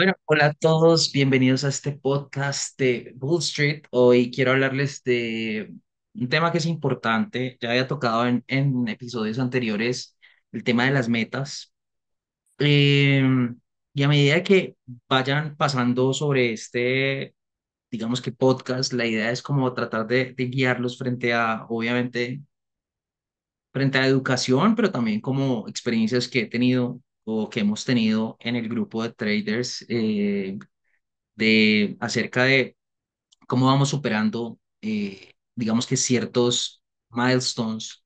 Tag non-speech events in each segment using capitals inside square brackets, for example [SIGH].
Bueno, hola a todos, bienvenidos a este podcast de Bull Street. Hoy quiero hablarles de un tema que es importante, ya había tocado en, episodios anteriores, el tema de las metas. Eh, y a medida que vayan pasando sobre este, digamos que podcast, la idea es como tratar de, de guiarlos frente a, obviamente, frente a educación, pero también como experiencias que he tenido o que hemos tenido en el grupo de traders. eh, de acerca de cómo vamos superando, eh, digamos que ciertos milestones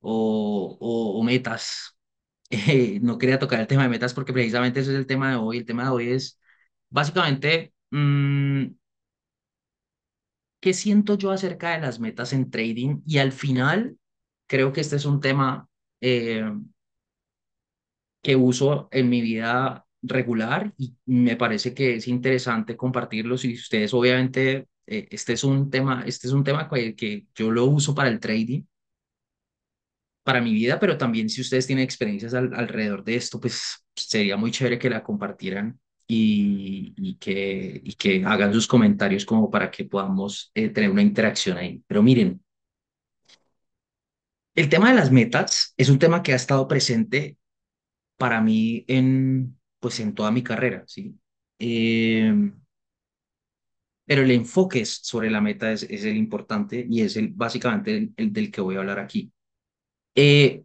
o, o, o metas. [LAUGHS] Eh, no quería tocar el tema de metas porque precisamente ese es el tema de hoy. El tema de hoy es básicamente, mm, ¿qué siento yo acerca de las metas en trading? Y al final, creo que este es un tema eh, que uso en mi vida regular y me parece que es interesante compartirlo. Si ustedes obviamente, eh, este es un tema, este es un tema que, que yo lo uso para el trading, para mi vida, pero también si ustedes tienen experiencias al- alrededor de esto, pues sería muy chévere que la compartieran y, y que, y que hagan sus comentarios como para que podamos eh, tener una interacción ahí. Pero miren, el tema de las metas es un tema que ha estado presente para mí en, pues en toda mi carrera, ¿sí? Eh, pero el enfoque sobre la meta es, es el importante y es el, básicamente el, el del que voy a hablar aquí. Eh,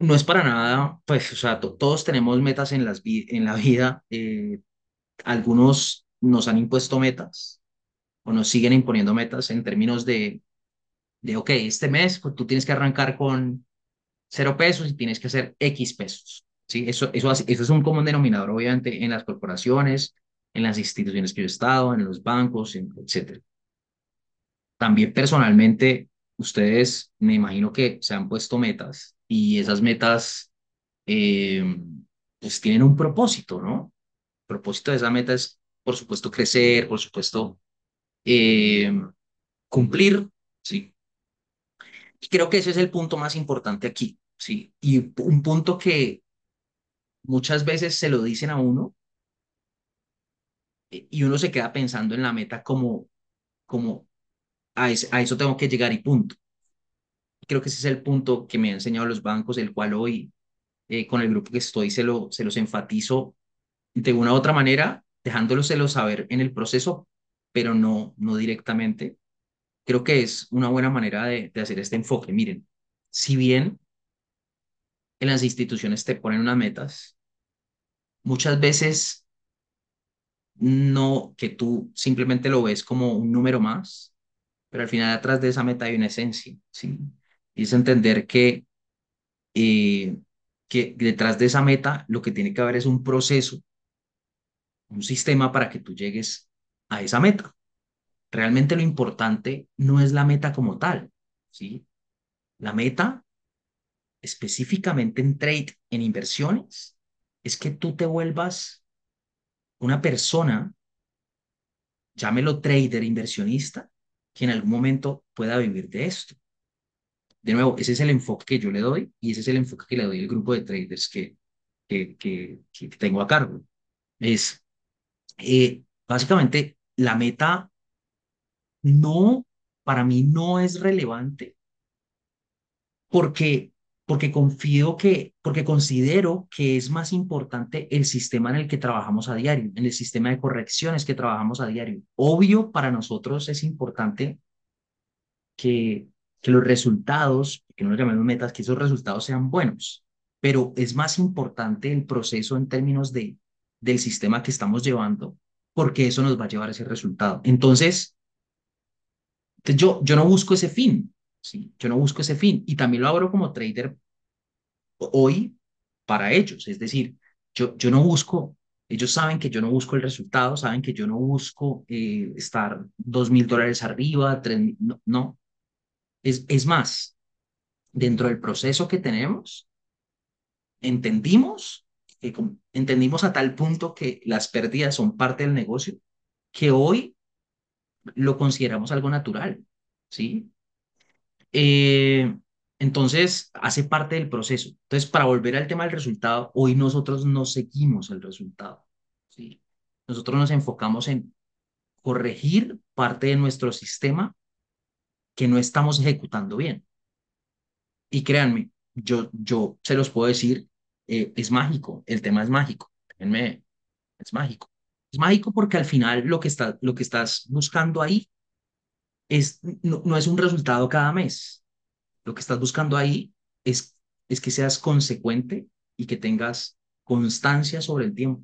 no es para nada, pues, o sea, to- todos tenemos metas en, las en la vida. eh, algunos nos han impuesto metas o nos siguen imponiendo metas en términos de, de, ok, este mes pues, tú tienes que arrancar con cero pesos y tienes que hacer X pesos. ¿Sí? Eso, eso, eso es un común denominador, obviamente, en las corporaciones, en las instituciones que yo he estado, en los bancos, etcétera. También personalmente, ustedes me imagino que se han puesto metas y esas metas eh, pues tienen un propósito, ¿no? El propósito de esa meta es, por supuesto, crecer, por supuesto, eh, cumplir, ¿sí? Y creo que ese es el punto más importante aquí, ¿sí? Y un punto que muchas veces se lo dicen a uno eh, y uno se queda pensando en la meta como, como a, es- a eso tengo que llegar y punto. Creo que ese es el punto que me han enseñado los bancos, el cual hoy eh, con el grupo que estoy se, lo, se los enfatizo de una u otra manera, dejándoloselo saber en el proceso, pero no, no directamente. Creo que es una buena manera de hacer este enfoque. Miren, si bien en las instituciones te ponen unas metas, muchas veces no que tú simplemente lo ves como un número más, pero al final atrás de esa meta hay una esencia, ¿sí? Y es entender que, eh, que detrás de esa meta lo que tiene que haber es un proceso, un sistema para que tú llegues a esa meta. Realmente lo importante no es la meta como tal, ¿sí? La meta específicamente en trade, en inversiones, es que tú te vuelvas una persona, llámelo trader, inversionista, que en algún momento pueda vivir de esto. De nuevo, ese es el enfoque que yo le doy y ese es el enfoque que le doy al grupo de traders que, que, que, tengo a cargo. Es eh, básicamente la meta no, para mí no es relevante porque, porque confío que, porque considero que es más importante el sistema en el que trabajamos a diario, en el sistema de correcciones que trabajamos a diario. Obvio, para nosotros es importante que, que los resultados, que no lo llamemos metas, que esos resultados sean buenos, pero es más importante el proceso en términos de, del sistema que estamos llevando, porque eso nos va a llevar a ese resultado. Entonces, yo, yo no busco ese fin, ¿sí? Yo no busco ese fin y también lo abro como trader hoy para ellos, es decir, yo, yo no busco, ellos saben que yo no busco el resultado, saben que yo no busco eh, estar dos mil dólares arriba, tres no, es, es más, dentro del proceso que tenemos, entendimos, que entendimos a tal punto que las pérdidas son parte del negocio, que hoy lo consideramos algo natural, ¿sí? Eh, entonces, hace parte del proceso. Entonces, para volver al tema del resultado, hoy nosotros no seguimos el resultado, nosotros nos enfocamos en corregir parte de nuestro sistema que no estamos ejecutando bien. Y créanme, yo, yo se los puedo decir, eh, es mágico, el tema es mágico, créanme, es mágico. Es mágico porque al final lo que, está, lo que estás buscando ahí no, es un resultado cada mes. Lo que estás buscando ahí es, es que seas consecuente y que tengas constancia sobre el tiempo.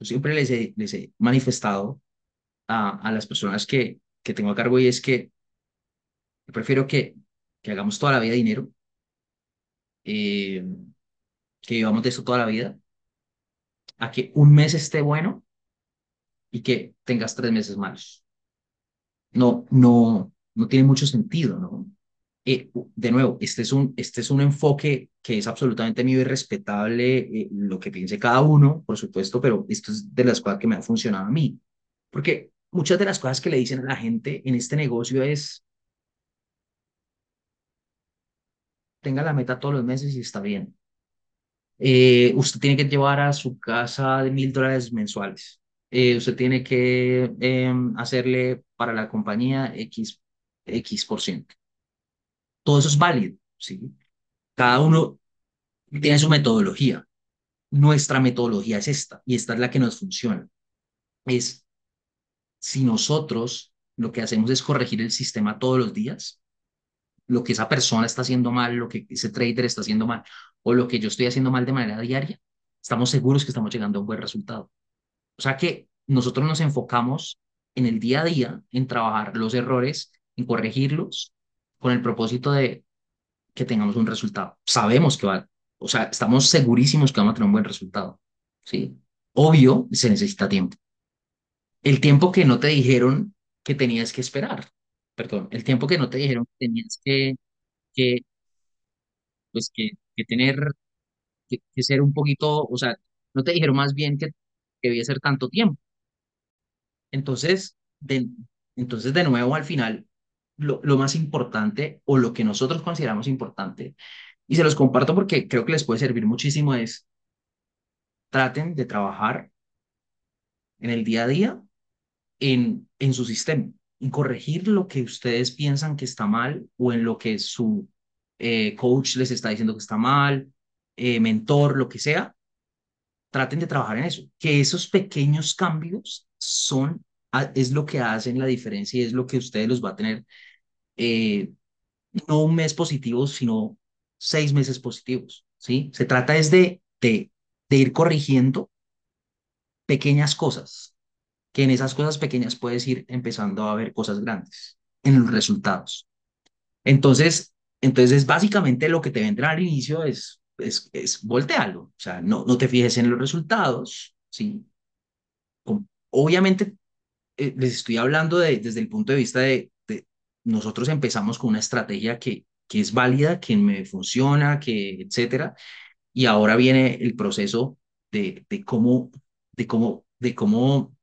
Yo siempre les he, les he manifestado a, a las personas que, que tengo a cargo y es que prefiero que, que hagamos toda la vida dinero, eh, que vivamos de eso toda la vida, a que un mes esté bueno y que tengas tres meses malos. No, no, no tiene mucho sentido, ¿no? Eh, de nuevo, este es, un, este es un enfoque que es absolutamente mío y respetable, eh, lo que piense cada uno, por supuesto, pero esto es de las cosas que me ha funcionado a mí. Porque muchas de las cosas que le dicen a la gente en este negocio es, tenga la meta todos los meses y está bien. Eh, usted tiene que llevar a su casa de mil dólares mensuales. Eh, usted tiene que eh, hacerle para la compañía X, X por ciento. Todo eso es válido, ¿sí? Cada uno tiene su metodología. Nuestra metodología es esta y esta es la que nos funciona. Es si nosotros lo que hacemos es corregir el sistema todos los días, lo que esa persona está haciendo mal, lo que ese trader está haciendo mal o lo que yo estoy haciendo mal de manera diaria, estamos seguros que estamos llegando a un buen resultado. O sea que nosotros nos enfocamos en el día a día, en trabajar los errores, en corregirlos, con el propósito de que tengamos un resultado. Sabemos que va, o sea, estamos segurísimos que vamos a tener un buen resultado. ¿sí? Obvio, se necesita tiempo. El tiempo que no te dijeron que tenías que esperar, perdón, el tiempo que no te dijeron que tenías que, que pues que, que tener, que, que ser un poquito, o sea, no te dijeron más bien que, que debía ser tanto tiempo. Entonces, de, entonces, de nuevo, al final, lo, lo más importante o lo que nosotros consideramos importante, y se los comparto porque creo que les puede servir muchísimo, es traten de trabajar en el día a día en, en su sistema, y corregir lo que ustedes piensan que está mal o en lo que su eh, coach les está diciendo que está mal, eh, mentor, lo que sea, traten de trabajar en eso, que esos pequeños cambios son, es lo que hacen la diferencia y es lo que ustedes los va a tener, eh, no un mes positivo, sino seis meses positivos, ¿sí? Se trata es de, de, de ir corrigiendo pequeñas cosas, que en esas cosas pequeñas puedes ir empezando a ver cosas grandes en los resultados. Entonces, entonces básicamente lo que te vendrá al inicio es, es, es voltearlo, o sea, no, no te fijes en los resultados, ¿sí? Obviamente, eh, les estoy hablando de, desde el punto de vista de, nosotros empezamos con una estrategia que, que es válida, que me funciona, que etcétera, y ahora viene el proceso de, de cómo, de cómo, de cómo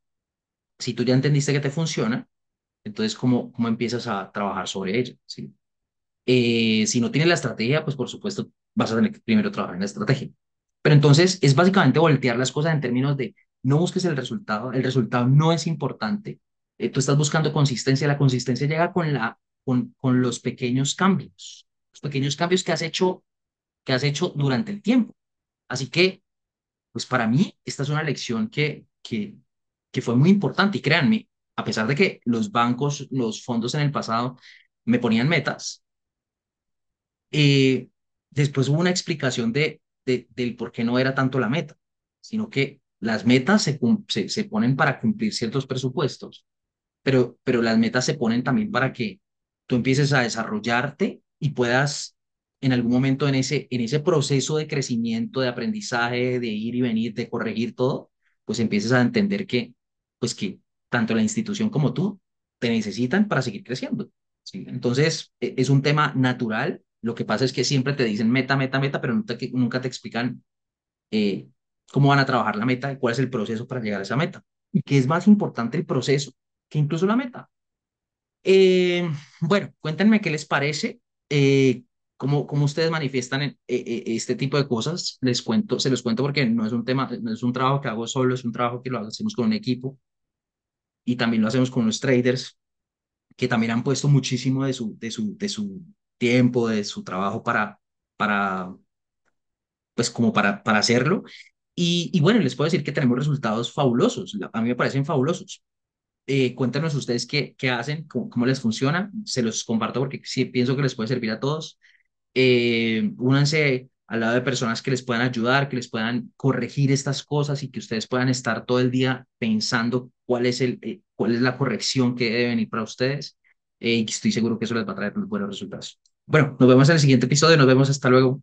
si tú ya entendiste que te funciona, entonces cómo, cómo empiezas a trabajar sobre ello, ¿sí? Eh, si no tienes la estrategia, pues por supuesto vas a tener que primero trabajar en la estrategia. Pero entonces es básicamente voltear las cosas en términos de no busques el resultado, el resultado no es importante, eh, tú estás buscando consistencia, la consistencia llega con, la, con, con los pequeños cambios, los pequeños cambios que has hecho, que has hecho durante el tiempo. Así que, pues para mí, esta es una lección que, que, que fue muy importante y créanme, a pesar de que los bancos, los fondos en el pasado me ponían metas, eh, después hubo una explicación de, de, del por qué no era tanto la meta, sino que las metas se, se, se ponen para cumplir ciertos presupuestos, pero, pero las metas se ponen también para que tú empieces a desarrollarte y puedas en algún momento en ese, en ese proceso de crecimiento, de aprendizaje, de ir y venir, de corregir todo, pues empieces a entender que pues que tanto la institución como tú te necesitan para seguir creciendo. ¿sí? Entonces, e, es un tema natural. Lo que pasa es que siempre te dicen meta, meta, meta, pero nunca te, nunca te explican eh, cómo van a trabajar la meta cuál es el proceso para llegar a esa meta. Y que es más importante el proceso que incluso la meta. Eh, bueno, cuéntenme qué les parece. Eh, ¿Cómo, cómo ustedes manifiestan en- e- e- este tipo de cosas? Les cuento, se los cuento porque no es un tema, no es un trabajo que hago solo, es un trabajo que lo hacemos con un equipo y también lo hacemos con los traders que también han puesto muchísimo de su, de su, de su tiempo, de su trabajo para, para, pues como para, para hacerlo. Y, y bueno, les puedo decir que tenemos resultados fabulosos, a mí me parecen fabulosos. Eh, cuéntanos ustedes qué, qué hacen, cómo, cómo les funciona, se los comparto porque sí pienso que les puede servir a todos eh, únanse al lado de personas que les puedan ayudar, que les puedan corregir estas cosas y que ustedes puedan estar todo el día pensando cuál es, el, eh, cuál es la corrección que debe venir para ustedes. Eh, y estoy seguro que eso les va a traer buenos resultados. Bueno, nos vemos en el siguiente episodio. Nos vemos hasta luego.